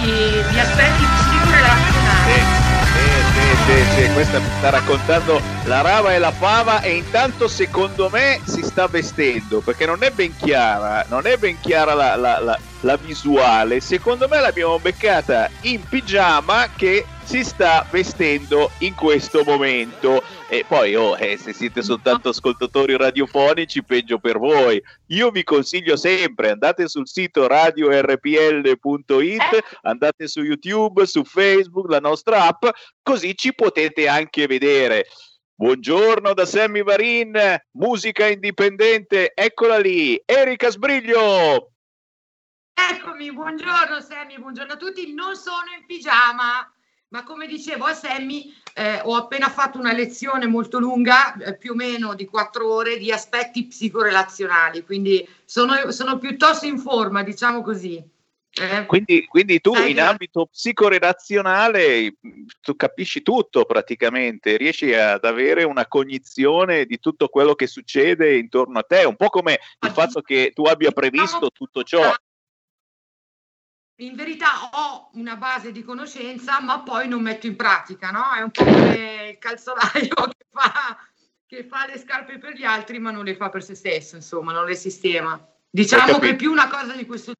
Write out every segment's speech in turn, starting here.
Di, di aspetti psicorelazionali. Sì, sì, sì, sì, questa mi sta raccontando la rava e la fava e intanto secondo me si sta vestendo perché non è ben chiara, non è ben chiara la, la- la- la visuale, secondo me l'abbiamo beccata in pigiama che si sta vestendo in questo momento. E poi oh, eh, se siete soltanto ascoltatori radiofonici peggio per voi. Io vi consiglio sempre andate sul sito radiorpl.it andate su youtube su facebook la nostra app così ci potete anche vedere. Buongiorno da Sammy Varin, musica indipendente, eccola lì, Erika Sbriglio. Eccomi, buongiorno Sammy, buongiorno a tutti. Non sono in pigiama, ma come dicevo a Sammy, eh, ho appena fatto una lezione molto lunga, eh, più o meno di quattro ore, di aspetti psicorelazionali, quindi sono, sono piuttosto in forma, diciamo così. Eh, Quindi, quindi tu in ambito psicorelazionale tu capisci tutto praticamente, riesci ad avere una cognizione di tutto quello che succede intorno a te, un po' come il fatto che tu abbia previsto tutto ciò. In verità ho una base di conoscenza, ma poi non metto in pratica, no? È un po' come il calzolaio che fa, che fa le scarpe per gli altri, ma non le fa per se stesso, insomma, non le sistema. Diciamo che è più una cosa di questo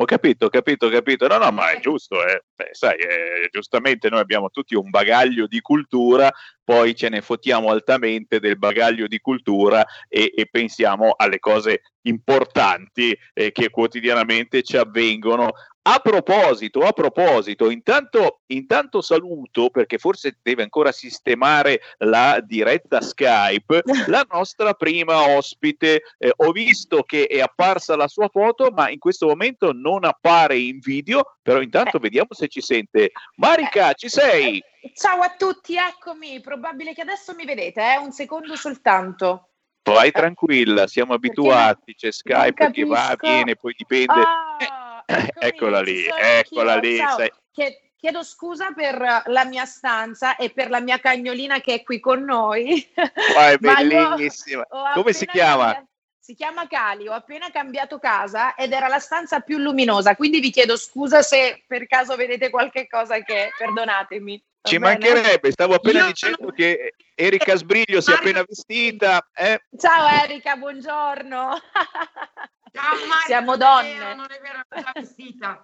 Ho capito, ho capito, ho capito. No, no, ma è giusto, eh. Beh, sai, eh, giustamente noi abbiamo tutti un bagaglio di cultura, poi ce ne fottiamo altamente del bagaglio di cultura e, e pensiamo alle cose importanti eh, che quotidianamente ci avvengono. A proposito, a proposito, intanto, intanto saluto perché forse deve ancora sistemare la diretta Skype, la nostra prima ospite. Eh, ho visto che è apparsa la sua foto, ma in questo momento non appare in video, però intanto vediamo se ci sente. Marica, ci sei? Ciao a tutti, eccomi. Probabile che adesso mi vedete, eh? un secondo soltanto. Vai tranquilla, siamo abituati, c'è Skype che va, viene, poi dipende. Ah, eccola ci lì, eccola lì, Chiedo scusa per la mia stanza e per la mia cagnolina che è qui con noi. Ma è Ma io bellissima. Come si chiama? cambiato- Si chiama Cali, ho appena cambiato casa ed era la stanza più luminosa, quindi vi chiedo scusa se per caso vedete qualche cosa che perdonatemi. va Ci bene? mancherebbe, stavo appena Io dicendo sono- che Erika Sbriglio si è appena vestita. eh? Ciao Erika, buongiorno. Maria, Siamo è vero, donne. non è vero, non è vestita.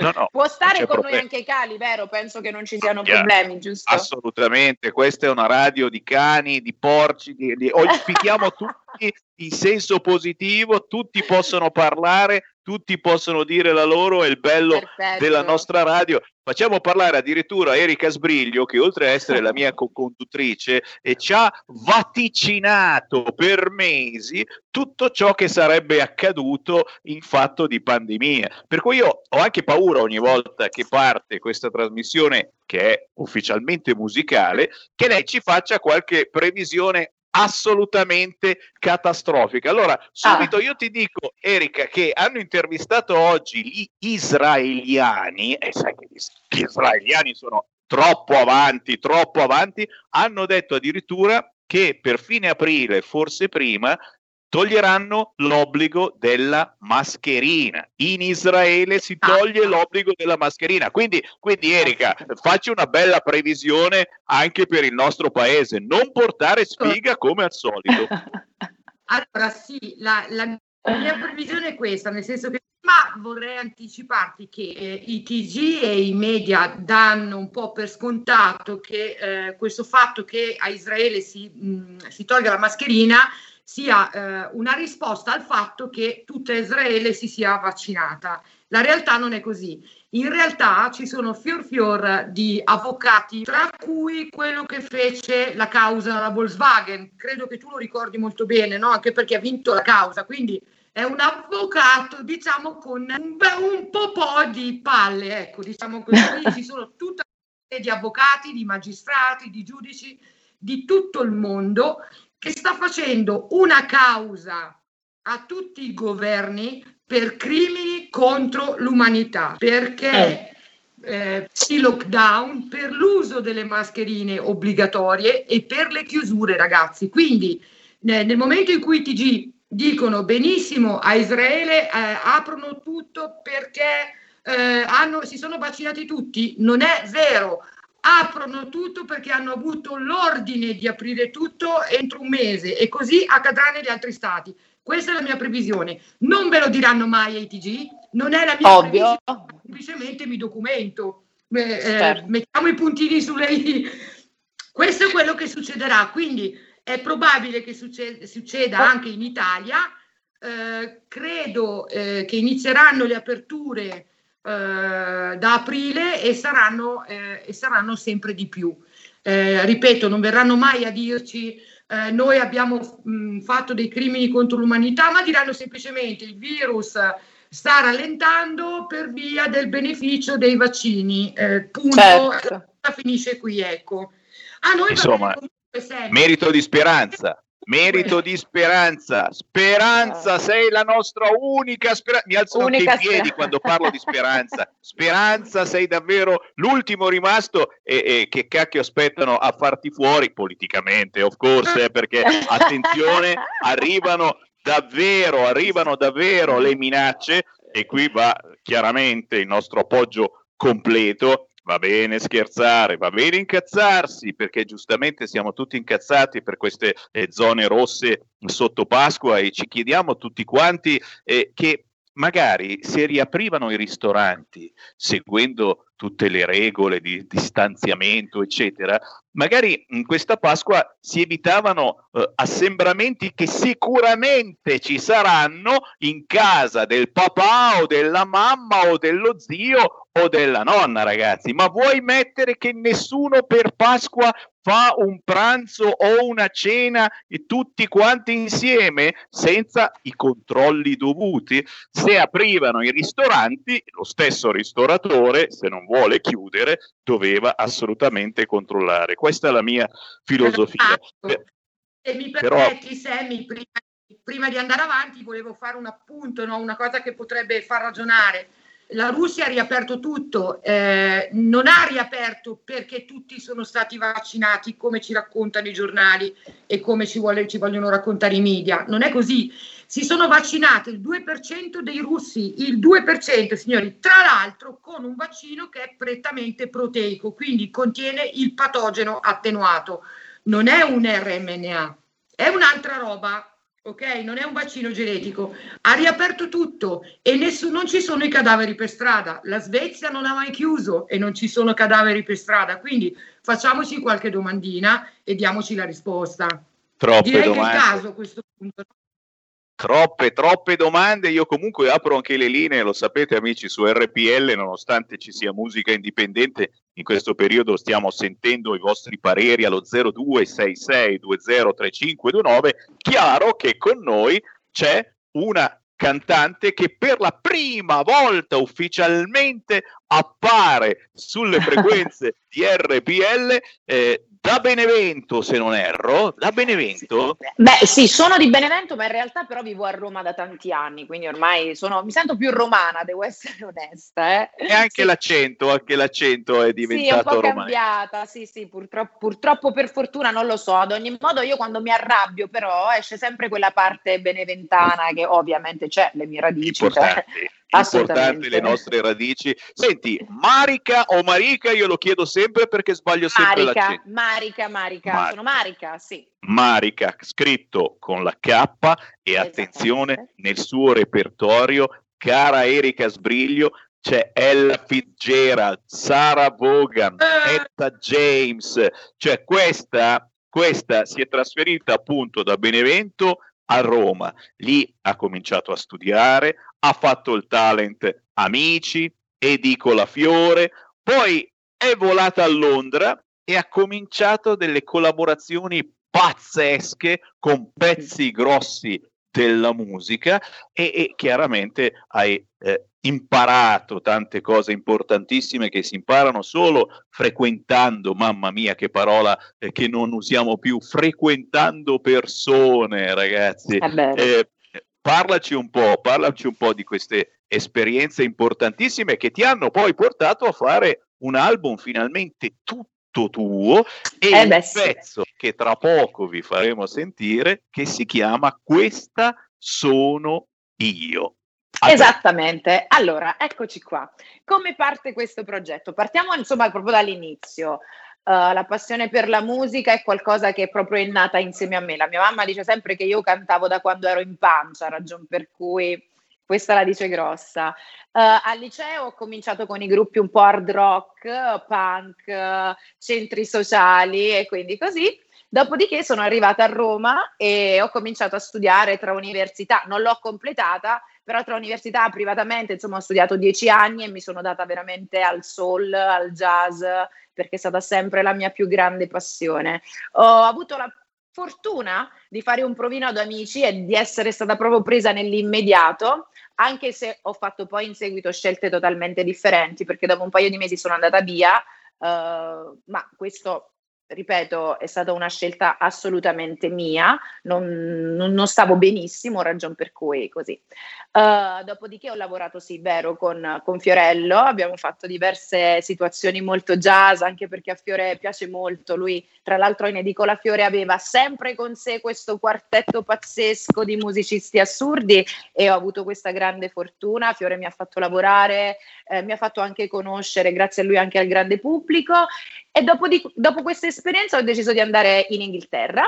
No, no, Può stare con problema. noi anche Cali, vero? Penso che non ci siano Chiaro. problemi, giusto? Assolutamente, questa è una radio di cani, di porci, di, di- ospitiamo tutti in senso positivo, tutti possono parlare, tutti possono dire la loro, è il bello Perfetto. della nostra radio. Facciamo parlare addirittura Erika Sbriglio, che oltre a essere la mia co-conduttrice, e ci ha vaticinato per mesi tutto ciò che sarebbe accaduto in fatto di pandemia. Per cui io ho anche paura ogni volta che parte questa trasmissione, che è ufficialmente musicale, che lei ci faccia qualche previsione assolutamente catastrofica. Allora, subito io ti dico, Erika, che hanno intervistato oggi gli israeliani, e sai che gli, gli israeliani sono troppo avanti, troppo avanti, hanno detto addirittura che per fine aprile, forse prima, toglieranno l'obbligo della mascherina. In Israele si toglie l'obbligo della mascherina. Quindi, quindi Erika, facci una bella previsione anche per il nostro paese. Non portare sfiga come al solito. Allora, sì, la, la mia previsione è questa, nel senso che ma vorrei anticiparti che eh, i TG e i media danno un po' per scontato che eh, questo fatto che a Israele si, mh, si tolga la mascherina sia eh, una risposta al fatto che tutta Israele si sia vaccinata. La realtà non è così. In realtà ci sono fior fior di avvocati, tra cui quello che fece la causa la Volkswagen. Credo che tu lo ricordi molto bene, no? anche perché ha vinto la causa. Quindi è un avvocato, diciamo, con un, un po', di palle, ecco, diciamo così. Ci sono tutta una serie di avvocati, di magistrati, di giudici di tutto il mondo che sta facendo una causa a tutti i governi per crimini contro l'umanità, perché eh, si lockdown per l'uso delle mascherine obbligatorie e per le chiusure, ragazzi. Quindi eh, nel momento in cui i TG dicono benissimo a Israele eh, aprono tutto perché eh, hanno, si sono vaccinati tutti, non è vero aprono tutto perché hanno avuto l'ordine di aprire tutto entro un mese e così accadrà negli altri stati. Questa è la mia previsione. Non ve lo diranno mai ai TG, non è la mia Ovvio. previsione, semplicemente mi documento. Eh, eh, Certo. mettiamo i puntini sulle i. Questo è quello che succederà, quindi è probabile che succe- succeda anche in Italia. Eh, credo eh, che inizieranno le aperture eh, da aprile e saranno, eh, e saranno sempre di più. Eh, ripeto, non verranno mai a dirci eh, noi abbiamo mh, fatto dei crimini contro l'umanità, ma diranno semplicemente il virus sta rallentando per via del beneficio dei vaccini. Eh, punto. Certo. Finisce qui, ecco. A noi Insomma. Merito di speranza. Merito di speranza, speranza, sei la nostra unica speranza. Mi alzo anche in piedi speranza. quando parlo di speranza. Speranza, sei davvero l'ultimo rimasto e, e che cacchio aspettano a farti fuori politicamente, of course, eh, perché attenzione, arrivano davvero, arrivano davvero le minacce e qui va chiaramente il nostro appoggio completo. Va bene scherzare, va bene incazzarsi, perché giustamente siamo tutti incazzati per queste eh, zone rosse sotto Pasqua e ci chiediamo tutti quanti eh, che magari se riaprivano i ristoranti seguendo tutte le regole di distanziamento, eccetera, magari in questa Pasqua si evitavano eh, assembramenti che sicuramente ci saranno in casa del papà o della mamma o dello zio o della nonna, ragazzi. Ma vuoi mettere che nessuno per Pasqua fa un pranzo o una cena e tutti quanti insieme senza i controlli dovuti? Se aprivano i ristoranti, lo stesso ristoratore, se non vuole chiudere, doveva assolutamente controllare. Questa è la mia filosofia. Se mi Però- permetti, Sammy, prima, prima di andare avanti, volevo fare un appunto, no? una cosa che potrebbe far ragionare. La Russia ha riaperto tutto, eh, non ha riaperto perché tutti sono stati vaccinati, come ci raccontano i giornali e come ci, vuole- ci vogliono raccontare i media. Non è così. Si sono vaccinati il 2% dei russi, il 2%, signori, tra l'altro con un vaccino che è prettamente proteico, quindi contiene il patogeno attenuato. Non è un RMNA, è un'altra roba, ok? Non è un vaccino genetico. Ha riaperto tutto e nessuno, non ci sono i cadaveri per strada. La Svezia non ha mai chiuso e non ci sono cadaveri per strada. Quindi facciamoci qualche domandina e diamoci la risposta. Troppe Direi che è il domande. caso a questo punto. Troppe, troppe domande. Io comunque apro anche le linee, lo sapete amici, su RPL, nonostante ci sia musica indipendente, in questo periodo stiamo sentendo i vostri pareri allo 0266203529. Chiaro che con noi c'è una cantante che per la prima volta ufficialmente appare sulle frequenze di RPL eh, da Benevento, se non erro, da Benevento. Beh, sì, sono di Benevento, ma in realtà però vivo a Roma da tanti anni, quindi ormai sono, mi sento più romana, devo essere onesta. Eh. E anche Sì. l'accento, anche l'accento è Sì, è un diventato po' romano. cambiata, sì, sì, purtroppo, purtroppo per fortuna non lo so. Ad ogni modo, io quando mi arrabbio, però, esce sempre quella parte beneventana che ovviamente c'è, le mie radici. cioè, Importanti, assolutamente. Importanti le nostre radici. Senti, Marica o Marica, io lo chiedo sempre perché sbaglio sempre Marica, l'accento. Marica, Marica, Marica. sono Marica, sì. Marica, scritto con la K e attenzione nel suo repertorio, cara Erika Sbriglio, c'è Ella Fitzgerald, Sarah Vaughan, Eh. Etta James, cioè questa, questa si è trasferita appunto da Benevento a Roma. Lì ha cominciato a studiare, ha fatto il talent Amici, Edicola Fiore, poi è volata a Londra e ha cominciato delle collaborazioni pazzesche con pezzi grossi della musica e, e chiaramente hai eh, imparato tante cose importantissime che si imparano solo frequentando, mamma mia che parola eh, che non usiamo più, frequentando persone ragazzi. Eh, parlaci un po', parlaci un po' di queste esperienze importantissime che ti hanno poi portato a fare un album finalmente tutto tuo e eh beh, un pezzo sì. che tra poco vi faremo sentire che si chiama Questa sono io. Allora. Esattamente. Allora, eccoci qua. Come parte questo progetto? Partiamo insomma proprio dall'inizio. Uh, la passione per la musica è qualcosa che è proprio nata insieme a me. La mia mamma dice sempre che io cantavo da quando ero in pancia, ragion per cui questa la dice grossa. Uh, al liceo ho cominciato con i gruppi un po' hard rock, punk, centri sociali e quindi così. Dopodiché sono arrivata a Roma e ho cominciato a studiare tra università. Non l'ho completata, tra università privatamente, insomma, ho studiato dieci anni e mi sono data veramente al soul, al jazz, perché è stata sempre la mia più grande passione. Ho avuto la fortuna di fare un provino ad amici e di essere stata proprio presa nell'immediato, anche se ho fatto poi in seguito scelte totalmente differenti, perché dopo un paio di mesi sono andata via, uh, ma questo ripeto, è stata una scelta assolutamente mia, non, non, non stavo benissimo, ragion per cui così. Uh, dopodiché ho lavorato, sì, vero, con, con, Fiorello, abbiamo fatto diverse situazioni molto jazz, anche perché a Fiore piace molto, lui tra l'altro in Edicola Fiore aveva sempre con sé questo quartetto pazzesco di musicisti assurdi e ho avuto questa grande fortuna, Fiore mi ha fatto lavorare, eh, mi ha fatto anche conoscere, grazie a lui, anche al grande pubblico e dopo, di, dopo questa esperienza ho deciso di andare in Inghilterra.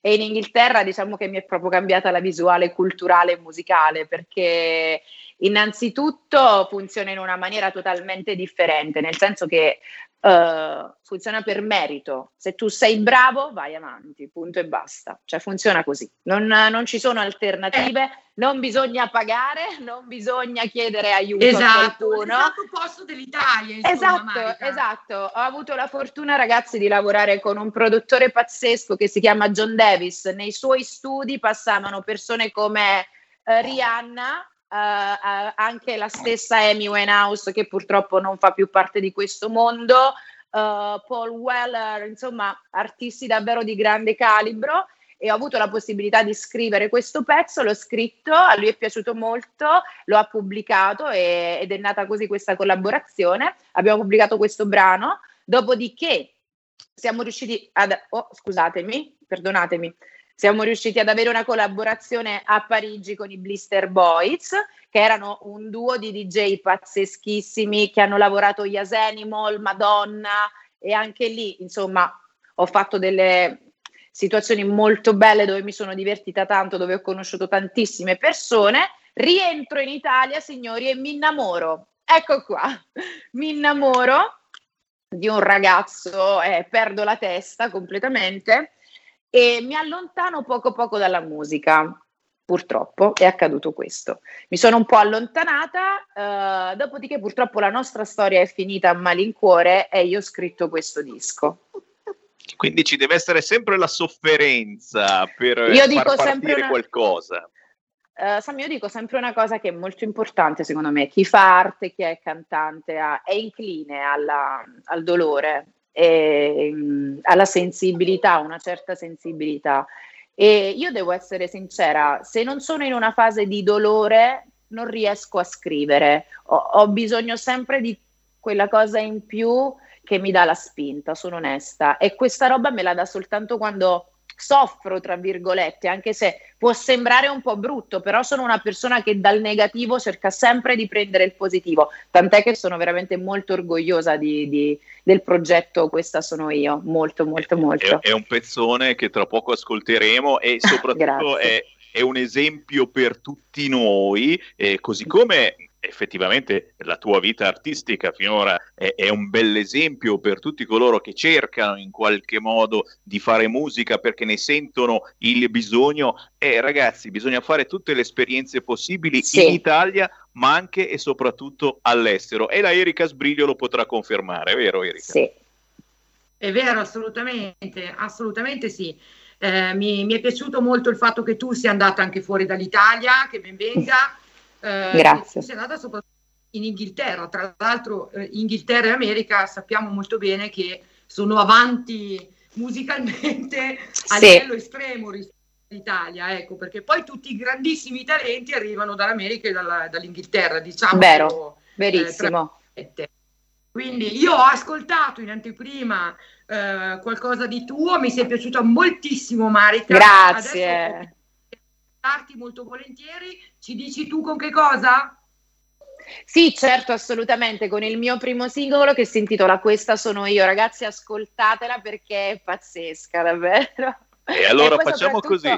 E in Inghilterra diciamo che mi è proprio cambiata la visuale culturale e musicale perché innanzitutto funziona in una maniera totalmente differente, nel senso che uh, funziona per merito. Se tu sei bravo, vai avanti, punto e basta. Cioè funziona così. Non, non ci sono alternative, eh. non bisogna pagare, non bisogna chiedere aiuto esatto, a qualcuno. Esatto, posto dell'Italia. Insomma, esatto, Marica. esatto. Ho avuto la fortuna, ragazzi, di lavorare con un produttore pazzesco che si chiama John Davis. Nei suoi studi passavano persone come uh, Rihanna, Uh, uh, anche la stessa Amy Winehouse che purtroppo non fa più parte di questo mondo, uh, Paul Weller, insomma artisti davvero di grande calibro e ho avuto la possibilità di scrivere questo pezzo, l'ho scritto, a lui è piaciuto molto, lo ha pubblicato e, ed è nata così questa collaborazione, abbiamo pubblicato questo brano, dopodiché siamo riusciti ad... Oh, scusatemi, perdonatemi, siamo riusciti ad avere una collaborazione a Parigi con i Blister Boys, che erano un duo di DJ pazzeschissimi che hanno lavorato Yas Animal, Madonna e anche lì, insomma, ho fatto delle situazioni molto belle dove mi sono divertita tanto, dove ho conosciuto tantissime persone. Rientro in Italia, signori, e mi innamoro. Ecco qua, mi innamoro di un ragazzo, eh, perdo la testa completamente e mi allontano poco poco dalla musica. Purtroppo è accaduto questo. Mi sono un po' allontanata, eh, dopodiché purtroppo la nostra storia è finita a malincuore e io ho scritto questo disco. Quindi ci deve essere sempre la sofferenza per io dico partire una... qualcosa. Uh, Sam, io dico sempre una cosa che è molto importante secondo me, chi fa arte, chi è cantante ha, è incline alla, al dolore, e, mh, alla sensibilità, una certa sensibilità. E io devo essere sincera, se non sono in una fase di dolore, non riesco a scrivere. Ho, ho bisogno sempre di quella cosa in più che mi dà la spinta, sono onesta. E questa roba me la dà soltanto quando soffro, tra virgolette, anche se può sembrare un po' brutto, però sono una persona che dal negativo cerca sempre di prendere il positivo, tant'è che sono veramente molto orgogliosa di, di, del progetto Questa sono io, molto, molto, molto. È, è un pezzone che tra poco ascolteremo e soprattutto è, è, un esempio per tutti noi, eh, così come effettivamente la tua vita artistica finora è, è un bell'esempio per tutti coloro che cercano in qualche modo di fare musica perché ne sentono il bisogno. E ragazzi, bisogna fare tutte le esperienze possibili sì. in Italia, ma anche e soprattutto all'estero. E la Erika Sbriglio lo potrà confermare, è vero Erika? Sì. È vero, assolutamente, assolutamente sì. Eh, mi, mi, è piaciuto molto il fatto che tu sia andata anche fuori dall'Italia, che ben venga. Eh, Grazie. Sei andata soprattutto in Inghilterra, tra l'altro eh, Inghilterra e America sappiamo molto bene che sono avanti musicalmente a sì. livello estremo rispetto all'Italia, ecco, perché poi tutti i grandissimi talenti arrivano dall'America e dalla, dall'Inghilterra, diciamo. Vero, eh, verissimo. Quindi io ho ascoltato in anteprima eh, qualcosa di tuo, mi sei piaciuta moltissimo Marica. Grazie. Adesso molto volentieri, ci dici tu con che cosa? Sì, certo, assolutamente, con il mio primo singolo che si intitola Questa sono io. Ragazzi, ascoltatela perché è pazzesca, davvero. E allora e facciamo così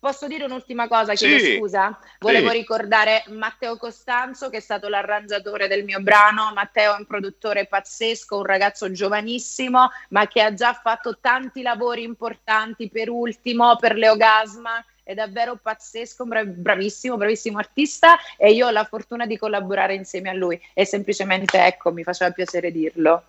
Posso dire un'ultima cosa? Chiedo sì, scusa. Volevo sì. ricordare Matteo Costanzo, che è stato l'arrangiatore del mio brano. Matteo è un produttore pazzesco, un ragazzo giovanissimo, ma che ha già fatto tanti lavori importanti. Per ultimo, per Leogasma. È davvero pazzesco, bravissimo, bravissimo artista. E io ho la fortuna di collaborare insieme a lui. E semplicemente, ecco, mi faceva piacere dirlo.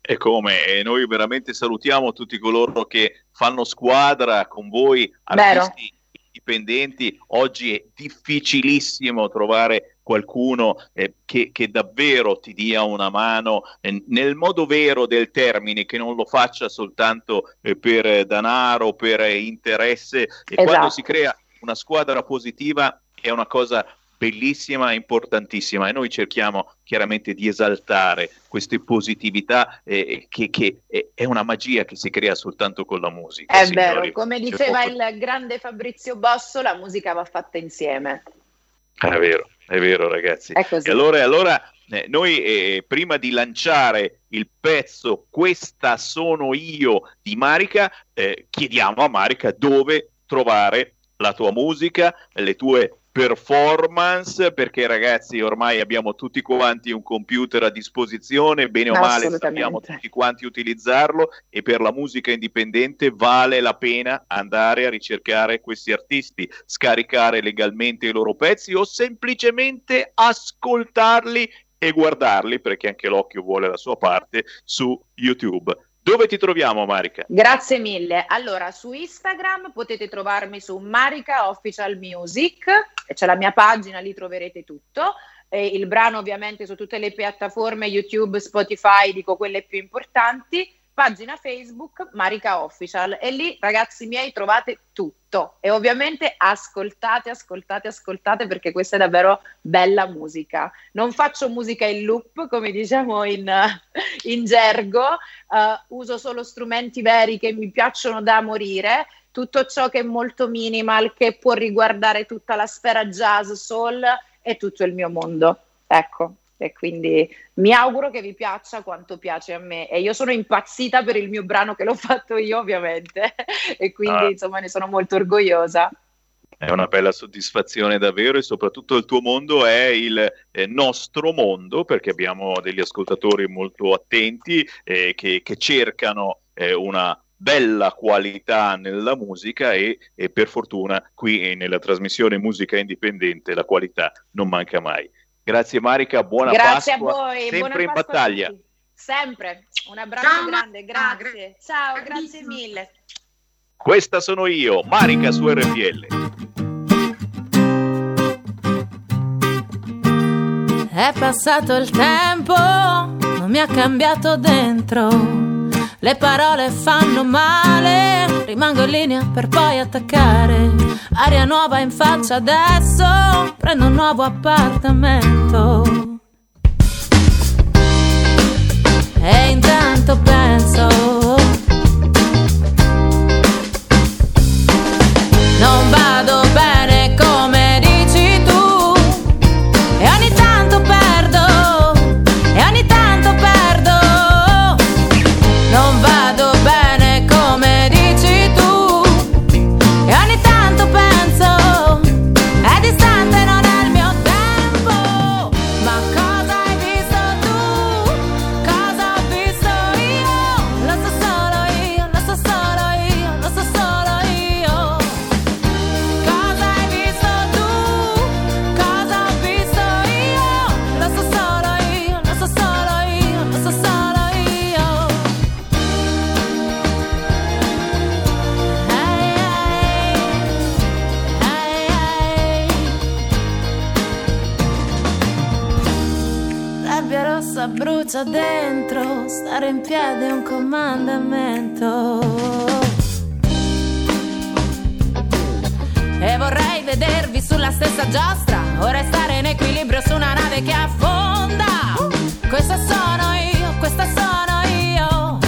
E come? E noi veramente salutiamo tutti coloro che fanno squadra con voi, artisti Vero dipendenti, oggi è difficilissimo trovare qualcuno eh, che, che, davvero ti dia una mano eh, nel modo vero del termine, che non lo faccia soltanto eh, per denaro, per interesse. E esatto. quando si crea una squadra positiva è una cosa bellissima, importantissima e noi cerchiamo chiaramente di esaltare queste positività eh, che, che, è una magia che si crea soltanto con la musica. È signori. vero, come diceva il grande Fabrizio Bosso, la musica va fatta insieme. È vero, è vero ragazzi. È. E allora, allora eh, noi eh, prima di lanciare il pezzo Questa sono io di Marica, eh, chiediamo a Marica dove trovare la tua musica, le tue performance perché ragazzi ormai abbiamo tutti quanti un computer a disposizione bene o male sappiamo tutti quanti utilizzarlo e per la musica indipendente vale la pena andare a ricercare questi artisti scaricare legalmente i loro pezzi o semplicemente ascoltarli e guardarli perché anche l'occhio vuole la sua parte su YouTube dove ti troviamo, Marica? Grazie mille. Allora, su Instagram potete trovarmi su Marica Official Music, c'è la mia pagina, lì troverete tutto. E il brano ovviamente su tutte le piattaforme YouTube, Spotify, dico quelle più importanti pagina Facebook Marica Official. E lì ragazzi miei trovate tutto. E ovviamente ascoltate, ascoltate, ascoltate perché questa è davvero bella musica. Non faccio musica in loop come diciamo in, in gergo, uh, uso solo strumenti veri che mi piacciono da morire, tutto ciò che è molto minimal, che può riguardare tutta la sfera jazz, soul, è tutto il mio mondo. Ecco, e quindi mi auguro che vi piaccia quanto piace a me e io sono impazzita per il mio brano che l'ho fatto io ovviamente e quindi ah. insomma ne sono molto orgogliosa. È una bella soddisfazione davvero e soprattutto il tuo mondo è il eh, nostro mondo perché abbiamo degli ascoltatori molto attenti eh, che, che, cercano eh, una bella qualità nella musica e, e per fortuna qui nella trasmissione Musica Indipendente la qualità non manca mai. Grazie Marica, buona grazie Pasqua. Grazie a voi. Sempre buona in Pasqua battaglia. Sempre. Un abbraccio Ciao, grande, grazie. Ciao, grazie mille. Questa sono io, Marica su RPL. È passato il tempo, non mi ha cambiato dentro le parole fanno male, rimango in linea per poi attaccare. Aria nuova in faccia adesso, prendo un nuovo appartamento. E intanto penso, brucia dentro, stare in piedi è un comandamento. E vorrei vedervi sulla stessa giostra, o restare in equilibrio su una nave che affonda. Questa sono io, questa sono io.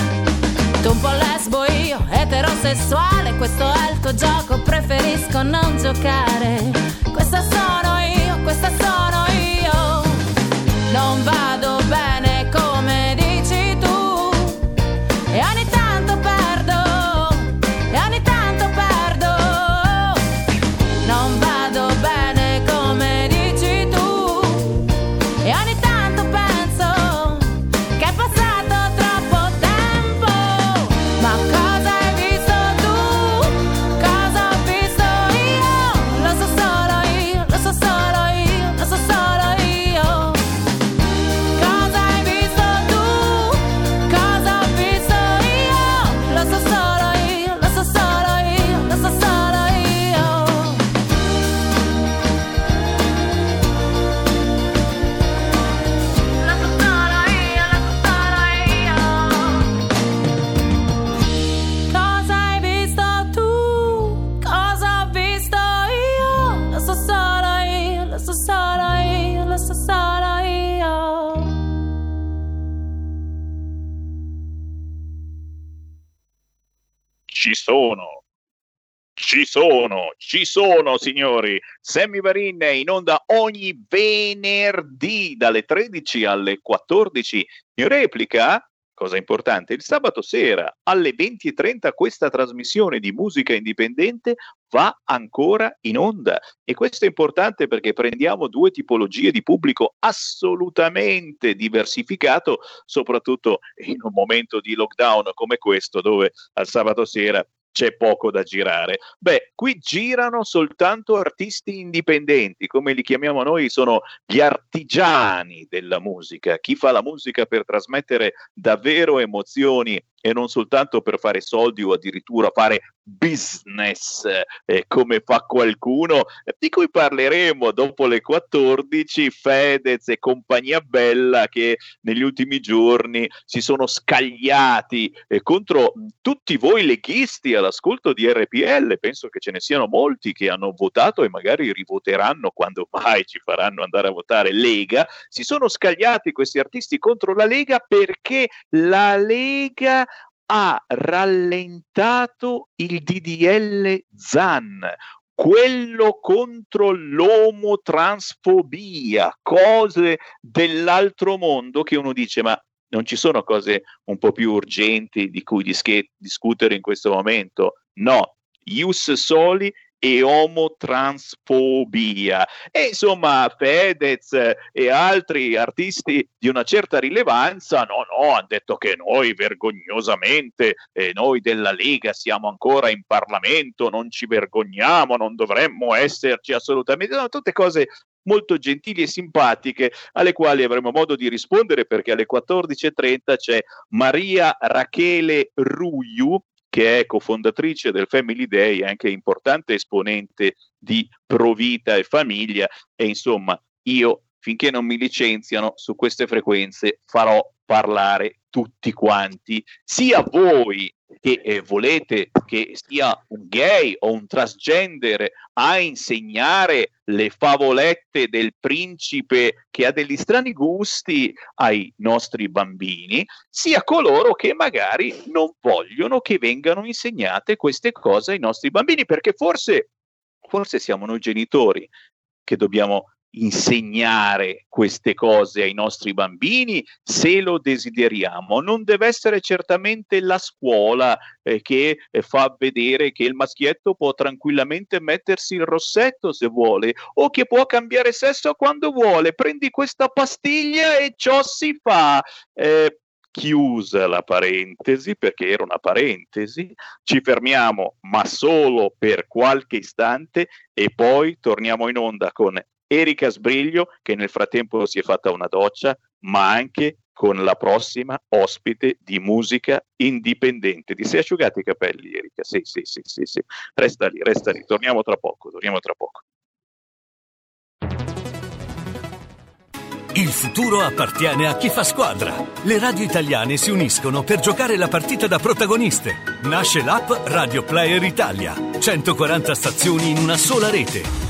Tu un po' lesbo io, eterosessuale, questo è il tuo gioco, preferisco non giocare. Sono. Ci sono, ci sono signori. Sammy Varin in onda ogni venerdì dalle 13 alle 14 in replica. Cosa importante, il sabato sera alle 20.30 questa trasmissione di musica indipendente va ancora in onda e questo è importante perché prendiamo due tipologie di pubblico assolutamente diversificato, soprattutto in un momento di lockdown come questo dove al sabato sera c'è poco da girare. Beh, qui girano soltanto artisti indipendenti, come li chiamiamo noi, sono gli artigiani della musica, chi fa la musica per trasmettere davvero emozioni e non soltanto per fare soldi o addirittura fare business eh, come fa qualcuno, eh, di cui parleremo dopo le 14, Fedez e compagnia bella che negli ultimi giorni si sono scagliati eh, contro tutti voi leghisti all'ascolto di RPL, penso che ce ne siano molti che hanno votato e magari rivoteranno quando mai ci faranno andare a votare Lega, si sono scagliati questi artisti contro la Lega perché la Lega ha rallentato il DDL ZAN, quello contro l'omotransfobia, cose dell'altro mondo che uno dice ma non ci sono cose un po' più urgenti di cui dische- discutere in questo momento? No, ius soli e omotransfobia. E insomma, Fedez e altri artisti di una certa rilevanza, no, no, hanno detto che noi vergognosamente, eh, noi della Lega siamo ancora in Parlamento, non ci vergogniamo, non dovremmo esserci assolutamente, no, tutte cose molto gentili e simpatiche alle quali avremo modo di rispondere perché alle 14.30 c'è Maria Rachele Ruiu che è cofondatrice del Family Day, anche importante esponente di Provita e Famiglia e insomma io finché non mi licenziano su queste frequenze farò parlare tutti quanti, sia voi che eh, volete che sia un gay o un transgender a insegnare le favolette del principe che ha degli strani gusti ai nostri bambini, sia coloro che magari non vogliono che vengano insegnate queste cose ai nostri bambini, perché forse, forse siamo noi genitori che dobbiamo insegnare queste cose ai nostri bambini se lo desideriamo. Non deve essere certamente la scuola eh, che eh, fa vedere che il maschietto può tranquillamente mettersi il rossetto se vuole o che può cambiare sesso quando vuole. Prendi questa pastiglia e ciò si fa. Eh, chiusa la parentesi perché era una parentesi, ci fermiamo ma solo per qualche istante e poi torniamo in onda con Erika Sbriglio che nel frattempo si è fatta una doccia, ma anche con la prossima ospite di musica indipendente. Ti sei asciugati i capelli, Erika? Sì, sì, sì, sì, sì. Resta lì, resta lì. Torniamo tra poco, torniamo tra poco. Il futuro appartiene a chi fa squadra. Le radio italiane si uniscono per giocare la partita da protagoniste. Nasce l'app Radio Player Italia. 140 stazioni in una sola rete.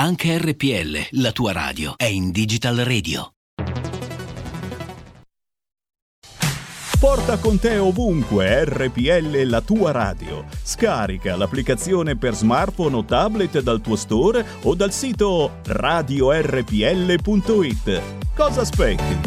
Anche RPL, la tua radio, è in Digital Radio. Porta con te ovunque RPL la tua radio. Scarica l'applicazione per smartphone o tablet dal tuo store o dal sito radiorpl.it. Cosa aspetti?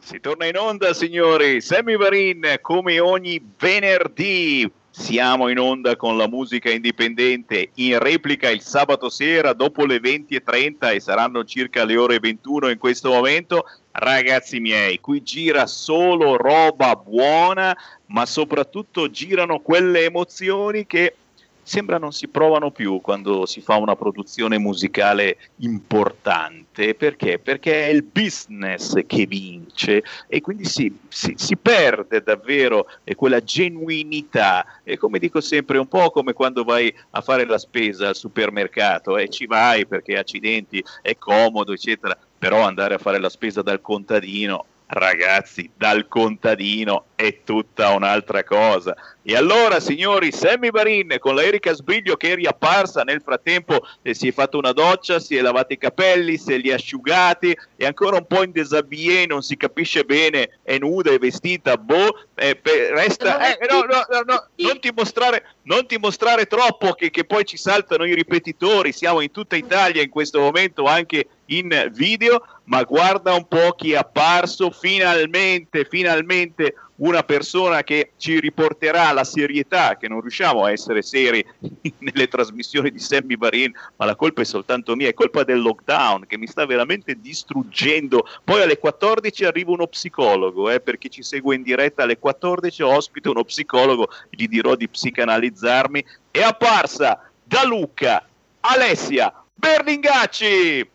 Si torna in onda, signori. Sammy Varin, come ogni venerdì. Siamo in onda con la musica indipendente in replica il sabato sera dopo le 20.30 e saranno circa le ore 21 in questo momento. Ragazzi miei, qui gira solo roba buona, ma soprattutto girano quelle emozioni che sembra non si provano più quando si fa una produzione musicale importante. Perché? Perché è il business che vince e quindi si, si, si perde davvero eh, quella genuinità. E come dico sempre, un po' come quando vai a fare la spesa al supermercato e ci vai perché accidenti è comodo, eccetera, però andare a fare la spesa dal contadino ragazzi, dal contadino è tutta un'altra cosa. E allora, signori, Sammy Barin con la Erika Sbriglio che è riapparsa nel frattempo eh, si è fatta una doccia, si è lavata i capelli, se li ha asciugati, è ancora un po' in desabillé, non si capisce bene, è nuda, è vestita, boh, eh, pe- resta... Eh, no, no, no, no, non ti mostrare, non ti mostrare troppo che, che poi ci saltano i ripetitori, siamo in tutta Italia in questo momento anche in video, ma guarda un po' chi è apparso, finalmente, finalmente una persona che ci riporterà la serietà, che non riusciamo a essere seri nelle trasmissioni di Sammy Varin, ma la colpa è soltanto mia, è colpa del lockdown che mi sta veramente distruggendo. Poi alle 14 arriva uno psicologo, eh, per chi ci segue in diretta alle 14 ospito uno psicologo, gli dirò di psicanalizzarmi. È apparsa da Luca Alessia Berlingacci.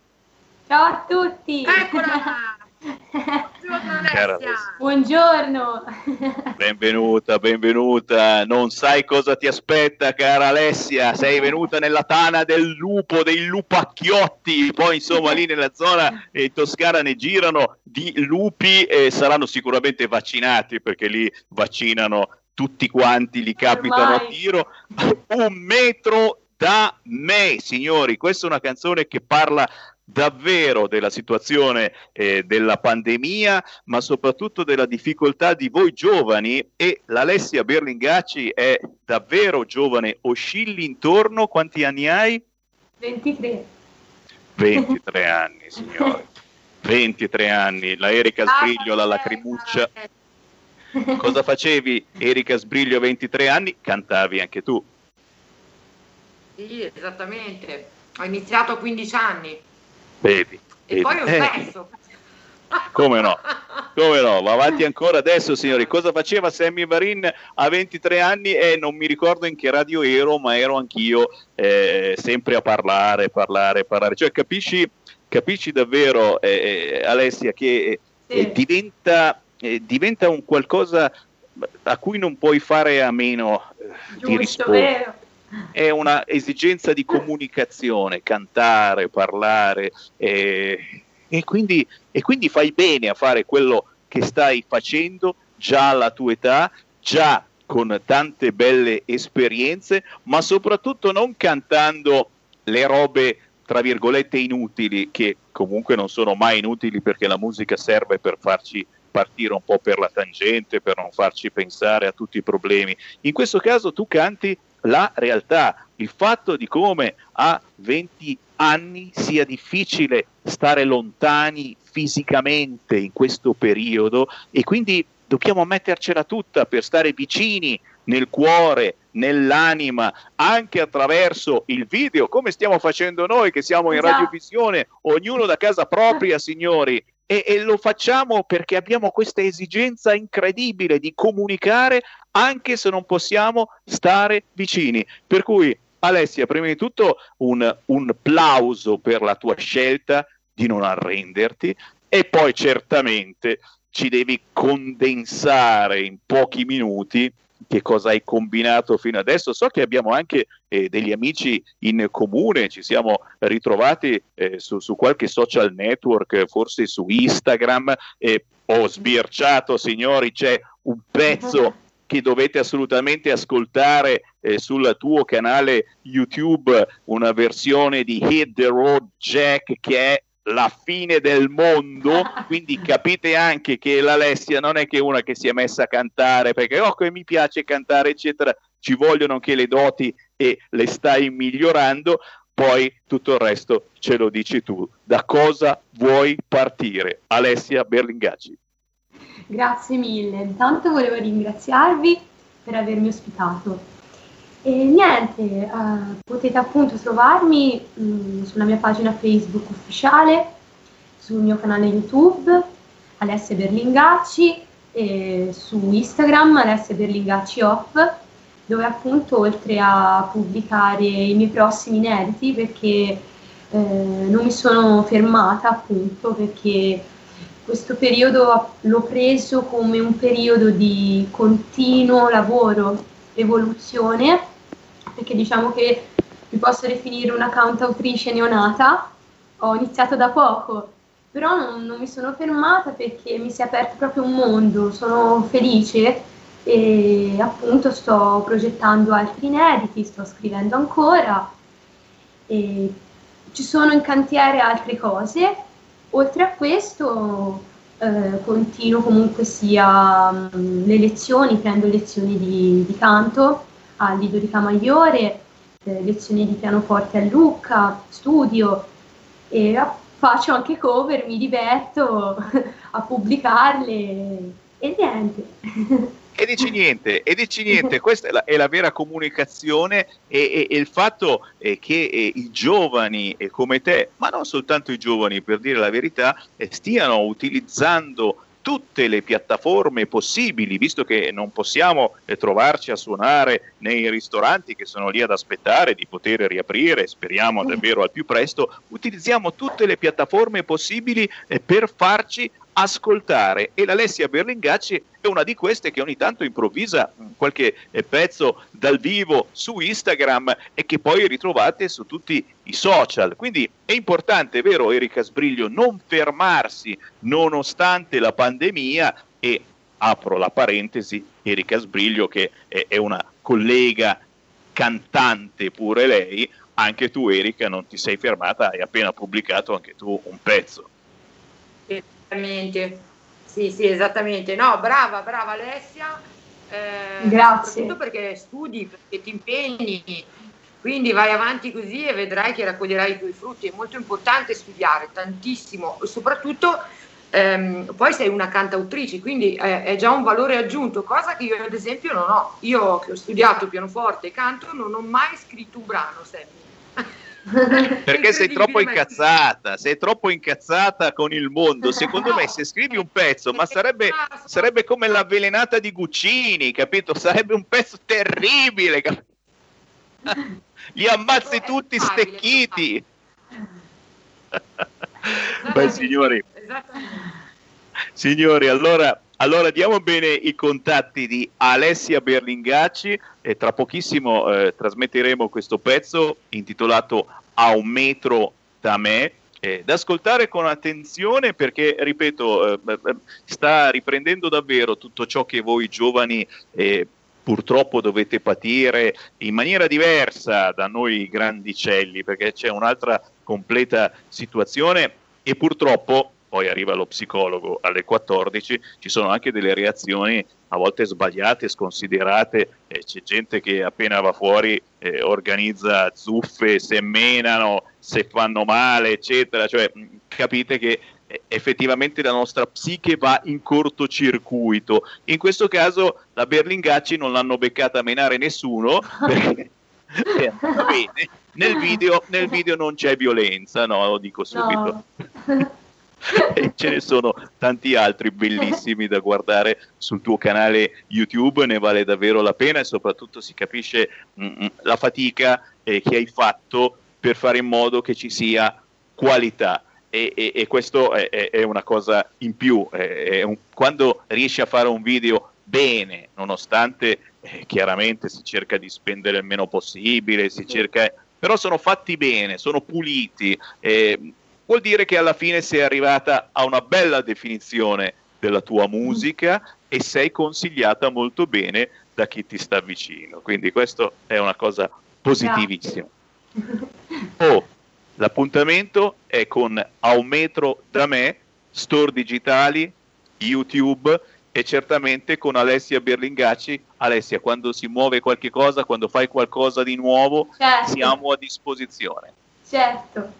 Ciao a tutti! Eccola! Buongiorno Cara Alessia! Buongiorno! Benvenuta, benvenuta. Non sai cosa ti aspetta, cara Alessia. Sei venuta nella tana del lupo, dei lupacchiotti. Poi, insomma, lì nella zona eh, toscana ne girano di lupi e saranno sicuramente vaccinati perché lì vaccinano tutti quanti, li capitano a Ormai. tiro. Un metro da me, signori. Questa è una canzone che parla davvero della situazione eh, della pandemia, ma soprattutto della difficoltà di voi giovani e l'Alessia Berlingacci è davvero giovane, oscilli intorno, quanti anni hai? 23. 23 anni, signori. 23 anni, la Erika Sbriglio, la lacrimuccia. Cosa facevi, Erika Sbriglio, 23 anni? Cantavi anche tu. Sì, esattamente. Ho iniziato a 15 anni Vedi. e vedi. poi ho Eh, smesso. Come no? Come no? Va avanti ancora adesso, signori. Cosa faceva Sammy Varin a 23 anni? E non mi ricordo in che radio ero, ma ero anch'io eh, sempre a parlare, parlare, parlare. Cioè, capisci, capisci davvero, eh, eh, Alessia, che eh, Sì. diventa, eh, diventa un qualcosa a cui non puoi fare a meno eh, di Giusto, rispondere. vero? È una esigenza di comunicazione, cantare, parlare eh, e, quindi, e quindi fai bene a fare quello che stai facendo già alla tua età, già con tante belle esperienze, ma soprattutto non cantando le robe tra virgolette inutili, che comunque non sono mai inutili perché la musica serve per farci partire un po' per la tangente, per non farci pensare a tutti i problemi. In questo caso tu canti la realtà, il fatto di come a 20 anni sia difficile stare lontani fisicamente in questo periodo e quindi dobbiamo mettercela tutta per stare vicini nel cuore, nell'anima, anche attraverso il video, come stiamo facendo noi che siamo in radiovisione, ognuno da casa propria, signori. E, e, lo facciamo perché abbiamo questa esigenza incredibile di comunicare anche se non possiamo stare vicini. Per cui, Alessia, prima di tutto un, un plauso per la tua scelta di non arrenderti e poi certamente ci devi condensare in pochi minuti che cosa hai combinato fino adesso. So che abbiamo anche eh, degli amici in comune, ci siamo ritrovati eh, su, su, qualche social network, forse su Instagram. Eh, ho sbirciato, signori, c'è un pezzo che dovete assolutamente ascoltare eh, sul tuo canale YouTube, una versione di Hit the Road Jack che è la fine del mondo, quindi capite anche che l'Alessia non è che una che si è messa a cantare perché oh, mi piace cantare, eccetera, ci vogliono anche le doti e le stai migliorando, poi tutto il resto ce lo dici tu. Da cosa vuoi partire? Alessia Berlingacci. Grazie mille, intanto volevo ringraziarvi per avermi ospitato. E niente, eh, potete appunto trovarmi mh, mm, sulla mia pagina Facebook ufficiale, sul mio canale YouTube, Alessia Berlingacci, e su Instagram Alessia Berlingacci Off, dove appunto oltre a pubblicare i miei prossimi inediti, perché eh, non mi sono fermata appunto, perché questo periodo l'ho preso come un periodo di continuo lavoro, evoluzione perché diciamo che mi posso definire una cantautrice neonata, ho iniziato da poco, però non, non, mi sono fermata perché mi si è aperto proprio un mondo, sono felice e appunto sto progettando altri inediti, sto scrivendo ancora. Ci sono in cantiere altre cose. Oltre a questo eh, continuo comunque sia mh, mm, le lezioni, prendo lezioni di, di canto a Lido di Camaiore, eh, lezioni di pianoforte a Lucca, studio e faccio anche cover, mi diverto a pubblicarle e niente. E dici niente, e dici niente, questa è la, è la vera comunicazione e, e, e il fatto che eh, i giovani eh, come te, ma non soltanto i giovani per dire la verità, eh, stiano utilizzando tutte le piattaforme possibili, visto che non possiamo eh, trovarci a suonare nei ristoranti che sono lì ad aspettare di poter riaprire, speriamo davvero al più presto, utilizziamo tutte le piattaforme possibili eh, per farci ascoltare e l'Alessia Berlingacci è una di queste che ogni tanto improvvisa qualche eh, pezzo dal vivo su Instagram e che poi ritrovate su tutti i social. Quindi è importante, vero Erika Sbriglio, non fermarsi nonostante la pandemia e apro la parentesi, Erika Sbriglio che è una collega cantante pure lei, anche tu Erika non ti sei fermata, hai appena pubblicato anche tu un pezzo. Esattamente, sì, sì, esattamente. No, brava, brava Alessia. Eh, Grazie. Soprattutto perché studi, perché ti impegni, quindi vai avanti così e vedrai che raccoglierai i tuoi frutti. È molto importante studiare, tantissimo, soprattutto ehm, poi sei una cantautrice, quindi è, è, già un valore aggiunto, cosa che io ad esempio non ho. Io che ho studiato pianoforte e canto non ho mai scritto un brano, sempre. Perché sei troppo incazzata, sei troppo incazzata con il mondo. Secondo me, se scrivi un pezzo, ma sarebbe, sarebbe come l'avvelenata di Guccini, capito? Sarebbe un pezzo terribile. Cap- Li ammazzi tutti stecchiti. Beh, signori. Signori, allora Allora diamo bene i contatti di Alessia Berlingacci e tra pochissimo eh, trasmetteremo questo pezzo intitolato A un metro da me. Eh, da ascoltare con attenzione perché, ripeto, eh, eh sta riprendendo davvero tutto ciò che voi giovani eh, purtroppo dovete patire in maniera diversa da noi grandicelli, perché c'è un'altra completa situazione e purtroppo poi arriva lo psicologo alle 14, ci sono anche delle reazioni a volte sbagliate, sconsiderate, eh, c'è gente che appena va fuori eh, organizza zuffe, se menano, se fanno male, eccetera, cioè capite che effettivamente la nostra psiche va in cortocircuito. In questo caso la Berlingacci non l'hanno beccata a menare nessuno perché bene. Nel video, nel video, non c'è violenza, no, lo dico subito. No. e ce ne sono tanti altri bellissimi da guardare sul tuo canale YouTube, ne vale davvero la pena e soprattutto si capisce mh, mm, mm, la fatica eh, che hai fatto per fare in modo che ci sia qualità e, e, e questo è, è, una cosa in più. Un, quando riesci a fare un video bene, nonostante eh, chiaramente si cerca di spendere il meno possibile, si cerca, però sono fatti bene, sono puliti, eh, vuol dire che alla fine sei arrivata a una bella definizione della tua musica e sei consigliata molto bene da chi ti sta vicino. Quindi questo è una cosa positivissima. Oh, L'appuntamento è con A un metro da me, store digitali, YouTube e certamente con Alessia Berlingacci. Alessia, quando si muove qualche cosa, quando fai qualcosa di nuovo, certo. siamo a disposizione. Certo,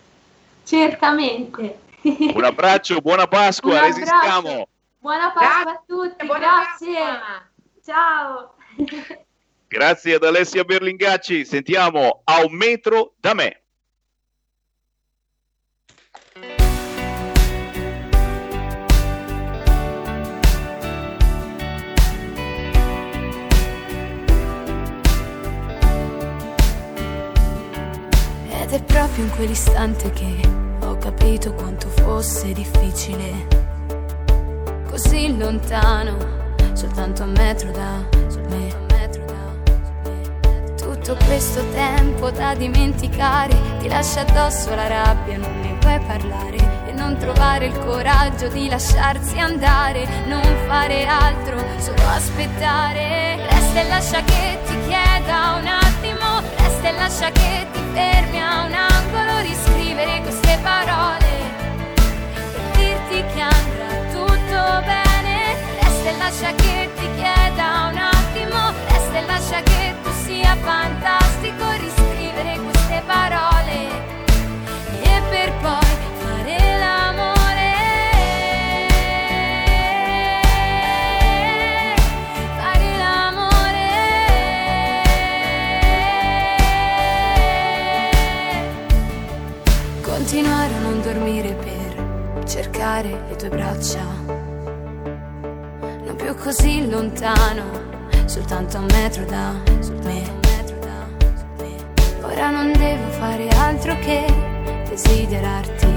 certamente. Un abbraccio, buona Pasqua, Un resistiamo. Buona Pasqua grazie, a tutti, grazie. Pasqua. Ciao. Grazie ad Alessia Berlingacci, sentiamo a un metro da me. Ed è proprio in quell'istante che capito quanto fosse difficile. Così lontano, soltanto un metro da me. Tutto questo tempo da dimenticare ti lascia addosso la rabbia, non ne puoi parlare e non trovare il coraggio di lasciarsi andare, non fare altro, solo aspettare. Resta e lascia che ti chieda un attimo, resta e lascia che ti fermi a un angolo, riscrivere queste parole per dirti che andrà tutto bene. Resta e lascia che ti chieda un attimo, resta e lascia che tu sia fantastico, braccia, non più così lontano soltanto un metro da me. Ora non devo fare altro che desiderarti.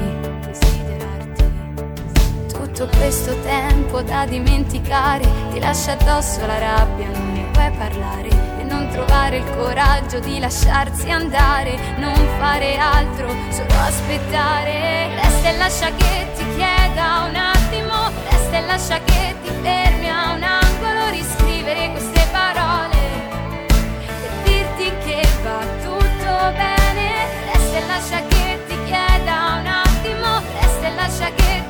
Tutto questo tempo da dimenticare ti lascia addosso la rabbia, non ne puoi parlare e non trovare il coraggio di lasciarsi andare, non fare altro, solo aspettare. Resta e lascia che ti chieda un attimo, resta e lascia che ti fermi a un angolo, riscrivere queste parole per dirti che va tutto bene. Resta e lascia che ti chieda un attimo, resta e lascia che tu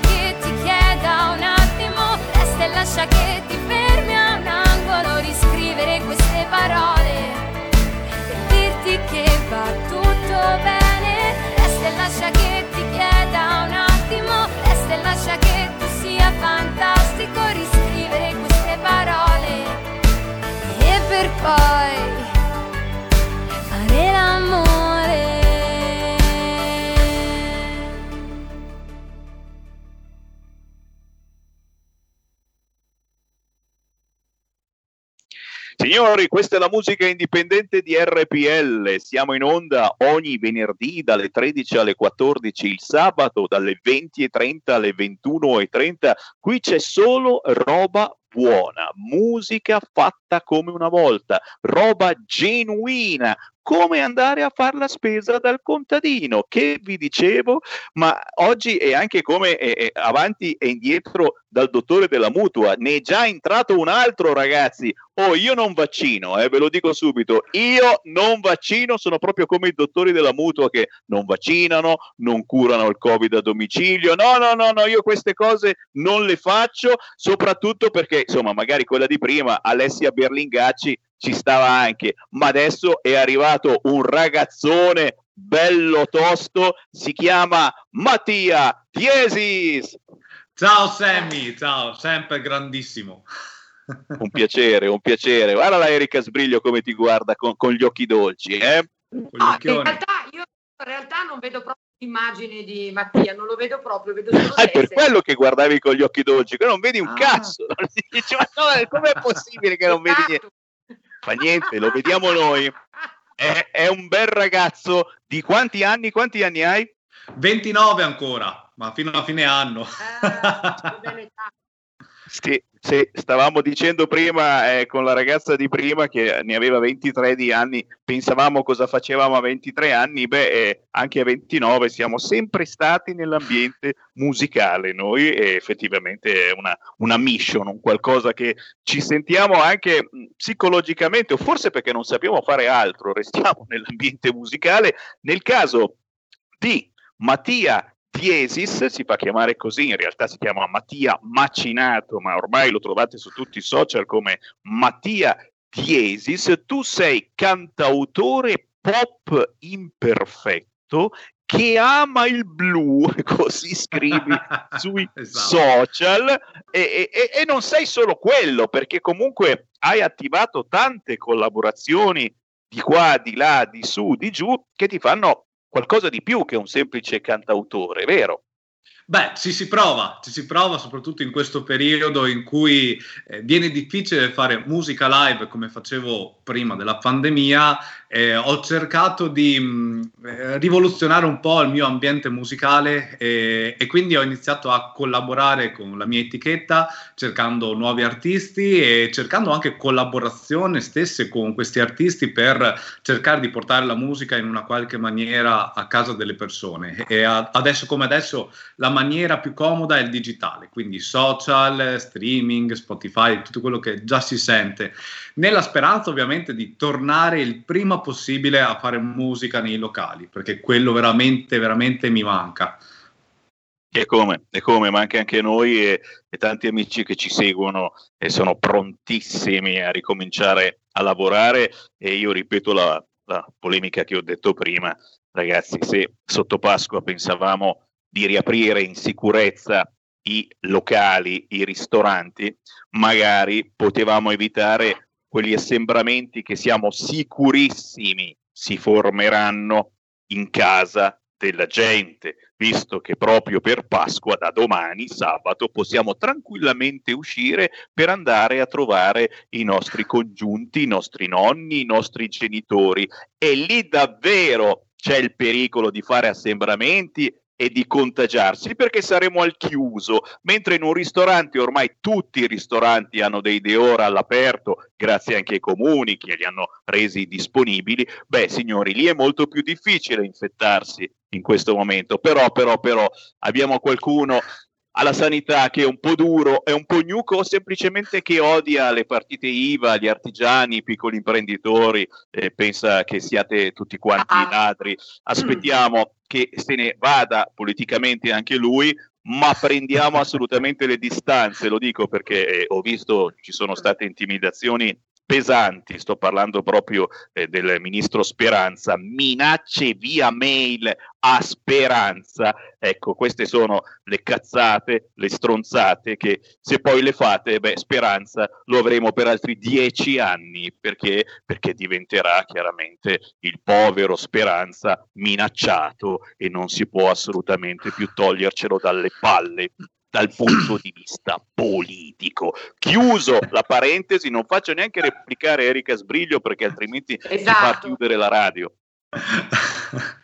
che ti chieda un attimo, resta e lascia che ti fermi a un angolo, riscrivere queste parole. E dirti che va tutto bene, resta e lascia che ti chieda un attimo, resta e lascia che tu sia fantastico, riscrivere queste parole. E per poi Signori, questa è la musica indipendente di RPL. Siamo in onda ogni venerdì dalle 13 alle 14, il sabato dalle 20.30 alle 21.30. Qui c'è solo roba buona, musica fatta come una volta, roba genuina, come andare a fare la spesa dal contadino, che vi dicevo, ma oggi è anche come eh, avanti e indietro dal dottore della mutua, ne è già entrato un altro ragazzi, oh io non vaccino, eh, ve lo dico subito, io non vaccino, sono proprio come i dottori della mutua che non vaccinano, non curano il covid a domicilio, no no no no, io queste cose non le faccio, soprattutto perché insomma magari quella di prima, Alessia Berlingacci, ci stava anche, ma adesso è arrivato un ragazzone bello tosto, si chiama Mattia Tiesis. Ciao Sammy, ciao, sempre grandissimo. Un piacere, un piacere. Guarda la Erika Sbriglio come ti guarda con, con gli occhi dolci, eh? Ah, in realtà io in realtà non vedo proprio l'immagine di Mattia, non lo vedo proprio, vedo solo Ah, è per quello che guardavi con gli occhi dolci, che non vedi un Ah. cazzo. Dici, ma no, com'è possibile che non vedi niente? Fa niente, lo vediamo noi. È, è un bel ragazzo di quanti anni? Quanti anni hai? 29 ancora, ma fino a fine anno. Sì, sì, stavamo dicendo prima eh, con la ragazza di prima che ne aveva 23 di anni, pensavamo cosa facevamo a 23 anni, beh, eh, anche a 29 siamo sempre stati nell'ambiente musicale noi e effettivamente è una, una mission, un qualcosa che ci sentiamo anche psicologicamente o forse perché non sappiamo fare altro, restiamo nell'ambiente musicale. Nel caso di Mattia Tiesis, si fa chiamare così, in realtà si chiama Mattia Macinato, ma ormai lo trovate su tutti i social come Mattia Tiesis, tu sei cantautore pop imperfetto che ama il blu, così scrivi sui social e, e- e non sei solo quello, perché comunque hai attivato tante collaborazioni di qua, di là, di su, di giù, che ti fanno qualcosa di più che un semplice cantautore, vero? Beh, ci si prova, ci si prova soprattutto in questo periodo in cui eh, viene difficile fare musica live come facevo prima della pandemia. eh, ho cercato di mh, eh, rivoluzionare un po' il mio ambiente musicale eh, e quindi ho iniziato a collaborare con la mia etichetta cercando nuovi artisti e cercando anche collaborazioni stesse con questi artisti per cercare di portare la musica in una qualche maniera a casa delle persone. E a- adesso come adesso la maniera più comoda è il digitale, quindi social, streaming, Spotify, tutto quello che già si sente, nella speranza ovviamente di tornare il prima possibile a fare musica nei locali, perché quello veramente, veramente mi manca. E come, e come, ma anche, anche noi e, e tanti amici che ci seguono e sono prontissimi a ricominciare a lavorare. E io ripeto la, la polemica che ho detto prima, ragazzi, se sotto Pasqua pensavamo di riaprire in sicurezza i locali, i ristoranti, magari potevamo evitare quegli assembramenti che siamo sicurissimi si formeranno in casa della gente, visto che proprio per Pasqua da domani, sabato, possiamo tranquillamente uscire per andare a trovare i nostri congiunti, i nostri nonni, i nostri genitori. E lì davvero c'è il pericolo di fare assembramenti e di contagiarsi perché saremo al chiuso, mentre in un ristorante ormai tutti i ristoranti hanno dei deora all'aperto, grazie anche ai comuni che li hanno resi disponibili, beh signori, lì è molto più difficile infettarsi in questo momento, però però però abbiamo qualcuno alla sanità che è un po' duro, è un po' gnuco o semplicemente che odia le partite IVA, gli artigiani, i piccoli imprenditori, eh, pensa che siate tutti quanti ladri. Aspettiamo che se ne vada politicamente anche lui, ma prendiamo assolutamente le distanze, lo dico perché eh, ho visto ci sono state intimidazioni pesanti, sto parlando proprio eh, del ministro Speranza, minacce via mail a Speranza, ecco queste sono le cazzate, le stronzate che se poi le fate, beh Speranza lo avremo per altri dieci anni perché, perché diventerà chiaramente il povero Speranza minacciato e non si può assolutamente più togliercelo dalle palle dal punto di vista politico. Chiuso la parentesi, non faccio neanche replicare Erika Sbriglio perché altrimenti esatto. si fa chiudere la radio.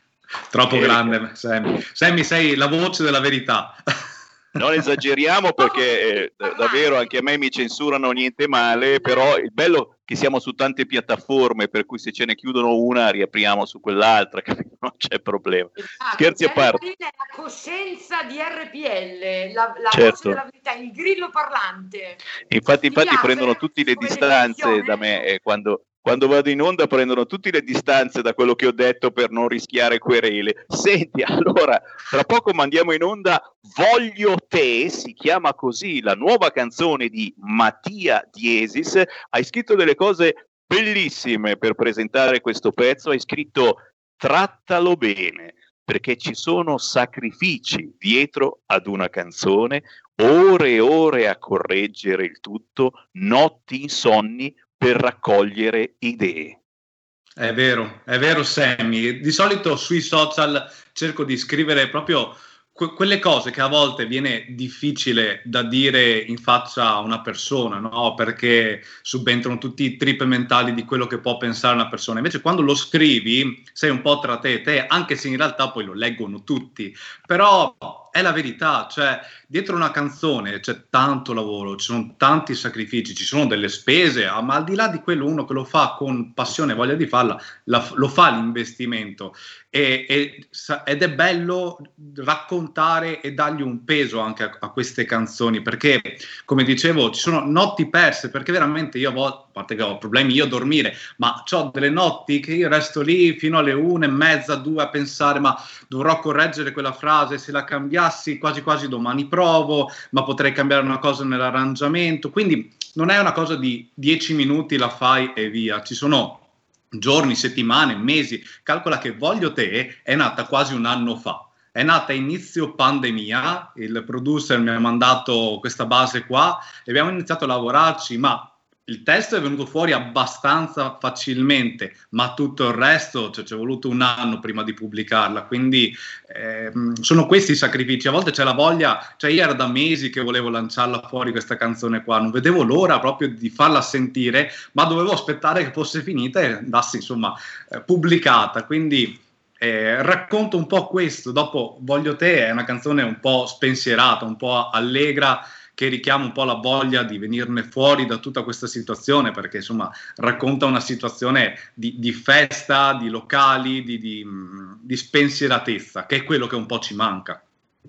Troppo Erika. grande, Sammy. Sammy, sei la voce della verità. non esageriamo perché eh, davvero anche a me mi censurano niente male, però il bello è che siamo su tante piattaforme, per cui se ce ne chiudono una riapriamo su quell'altra, non c'è problema. Esatto, Scherzi a parte. La coscienza di RPL, la, la certo. della verità, il grillo parlante. Infatti, infatti prendono tutte le distanze da me eh, quando, quando vado in onda prendono tutte le distanze da quello che ho detto per non rischiare querele. Senti, allora, tra poco mandiamo in onda Voglio te, si chiama così la nuova canzone di Mattia Diesis. Hai scritto delle cose bellissime per presentare questo pezzo, hai scritto Trattalo bene, perché ci sono sacrifici dietro ad una canzone, ore e ore a correggere il tutto, notti insonni per raccogliere idee. È vero, è vero Sammy. Di solito sui social cerco di scrivere proprio que- quelle cose che a volte viene difficile da dire in faccia a una persona, no? perché subentrano tutti i trip mentali di quello che può pensare una persona. Invece quando lo scrivi sei un po' tra te e te, anche se in realtà poi lo leggono tutti. Però è la verità, cioè dietro una canzone c'è tanto lavoro, ci sono tanti sacrifici, ci sono delle spese, ah, ma al di là di quello uno che lo fa con passione e voglia di farla, la, lo fa l'investimento e, e, ed è bello raccontare e dargli un peso anche a, a, queste canzoni perché come dicevo ci sono notti perse perché veramente io a volte a parte che ho problemi io a dormire ma ho delle notti che io resto lì fino alle una e mezza due a pensare ma dovrò correggere quella frase se la cambiassi quasi quasi domani provo ma potrei cambiare una cosa nell'arrangiamento. Quindi non è una cosa di dieci minuti la fai e via. Ci sono giorni, settimane, mesi. Calcola che Voglio Te è nata quasi un anno fa. È nata inizio pandemia, il producer mi ha mandato questa base qua e abbiamo iniziato a lavorarci, ma il testo è venuto fuori abbastanza facilmente, ma tutto il resto cioè, ci è voluto un anno prima di pubblicarla. Quindi eh, sono questi i sacrifici. A volte c'è la voglia, cioè io era da mesi che volevo lanciarla fuori questa canzone qua, non vedevo l'ora proprio di farla sentire, ma dovevo aspettare che fosse finita e andasse insomma eh, pubblicata. Quindi eh, racconto un po' questo. Dopo Voglio te è una canzone un po' spensierata, un po' allegra che richiama un po' la voglia di venirne fuori da tutta questa situazione, perché insomma racconta una situazione di, di festa, di locali, di, di, di spensieratezza, che è quello che un po' ci manca.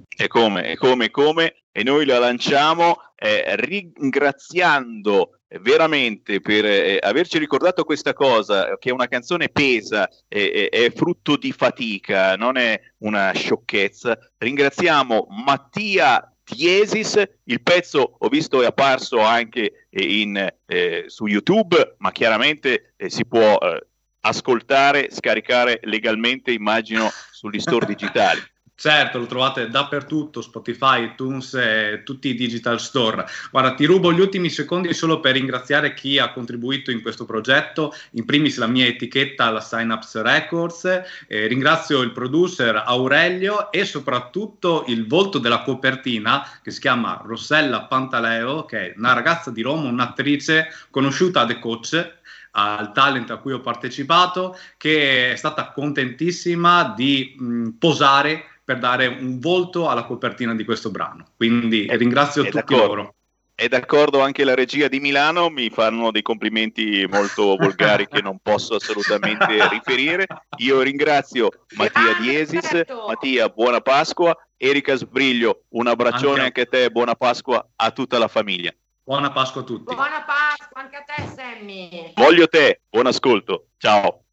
E come, e come, come, e noi la lanciamo eh, ringraziando veramente per eh, averci ricordato questa cosa, che una canzone pesa, eh, è frutto di fatica, non è una sciocchezza. Ringraziamo Mattia Tiesis, il pezzo ho visto è apparso anche eh, in, eh, su YouTube, ma chiaramente eh, si può eh, ascoltare, scaricare legalmente, immagino, sugli store digitali. Certo, lo trovate dappertutto, Spotify, iTunes e tutti i digital store. Guarda, ti rubo gli ultimi secondi solo per ringraziare chi ha contribuito in questo progetto, in primis la mia etichetta, la Synapse Records, eh, ringrazio il producer Aurelio e soprattutto il volto della copertina che si chiama Rossella Pantaleo, che è una ragazza di Roma, un'attrice conosciuta a The Coach, al talent a cui ho partecipato, che è stata contentissima di mh, posare per dare un volto alla copertina di questo brano. Quindi è, ringrazio tutti d'accordo. loro. È d'accordo anche la regia di Milano, mi fanno dei complimenti molto volgari che non posso assolutamente riferire. Io ringrazio Mattia Diesis, Mattia, buona Pasqua, Erika Sbriglio, un abbraccione anche, anche a te, buona Pasqua a tutta la famiglia. Buona Pasqua a tutti. Buona Pasqua anche a te, Sammy. Voglio te, buon ascolto. Ciao.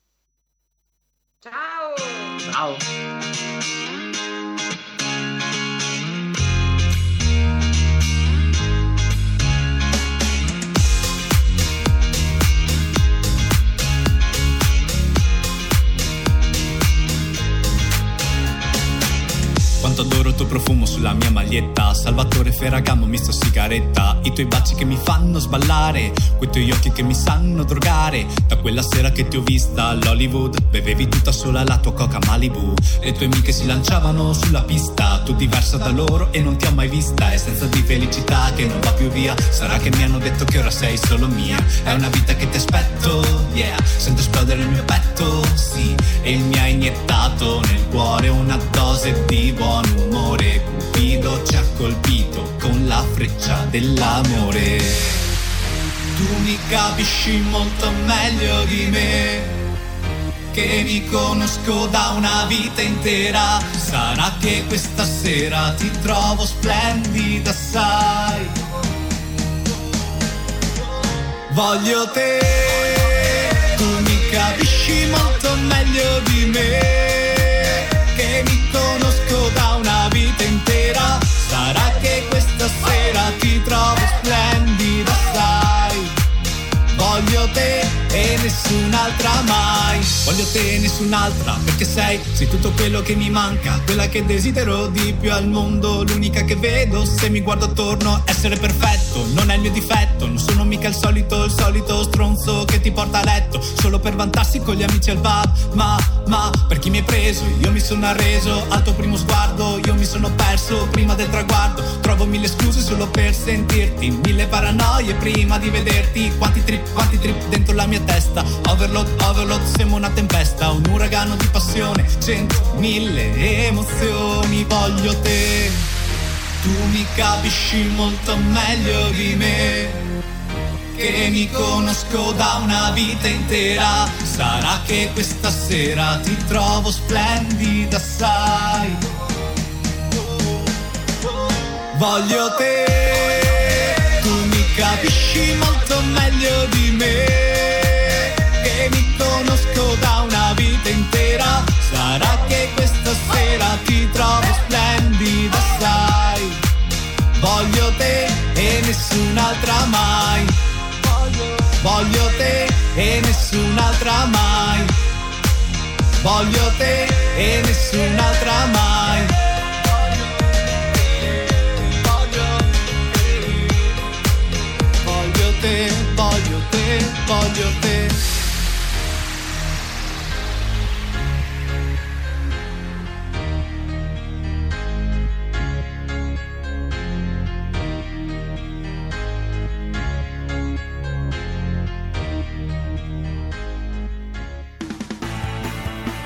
Ciao. Ciao. Salvatore Ferragamo, misto sigaretta. I tuoi baci che mi fanno sballare Quei tuoi occhi che mi sanno drogare. Da quella sera che ti ho vista all'Hollywood Bevevi tutta sola la tua coca Malibu. Le tue amiche si lanciavano sulla pista Tu diversa da loro e non ti ho mai vista. E senza di felicità che non va più via Sarà che mi hanno detto che ora sei solo mia. È una vita che ti aspetto, yeah. Sento esplodere il mio petto, sì. E mi ha iniettato nel cuore una dose di buon umore. Cupido ci ha colpito con la freccia dell'amore. Tu mi capisci molto meglio di me che mi conosco da una vita intera. Sarà che questa sera ti trovo splendida, sai. Voglio te, tu mi capisci molto meglio di me nessun'altra mai. Voglio te nessun'altra perché sei, sei tutto quello che mi manca, quella che desidero di più al mondo, l'unica che vedo se mi guardo attorno. Essere perfetto non è il mio difetto, non sono mica il solito, il solito stronzo che ti porta a letto solo per vantarsi con gli amici al pub. Ma, ma, per chi mi hai preso, io mi sono arreso al tuo primo sguardo, io mi sono perso prima del traguardo. Trovo mille scuse solo per sentirti, mille paranoie prima di vederti. Quanti trip, quanti trip dentro la mia testa Overload, overload, siamo una tempesta. Un uragano di passione Cento, mille emozioni Voglio te. Tu mi capisci molto meglio di me. Che mi conosco da una vita intera. Sarà che questa sera ti trovo splendida, sai. Voglio te, tu mi capisci molto meglio di me conosco da una vita intera. Sarà che questa sera ti trovo splendida, sai. Voglio te e nessun'altra mai. Voglio te e nessun'altra mai. Voglio te e nessun'altra mai. Voglio te, voglio te, voglio te.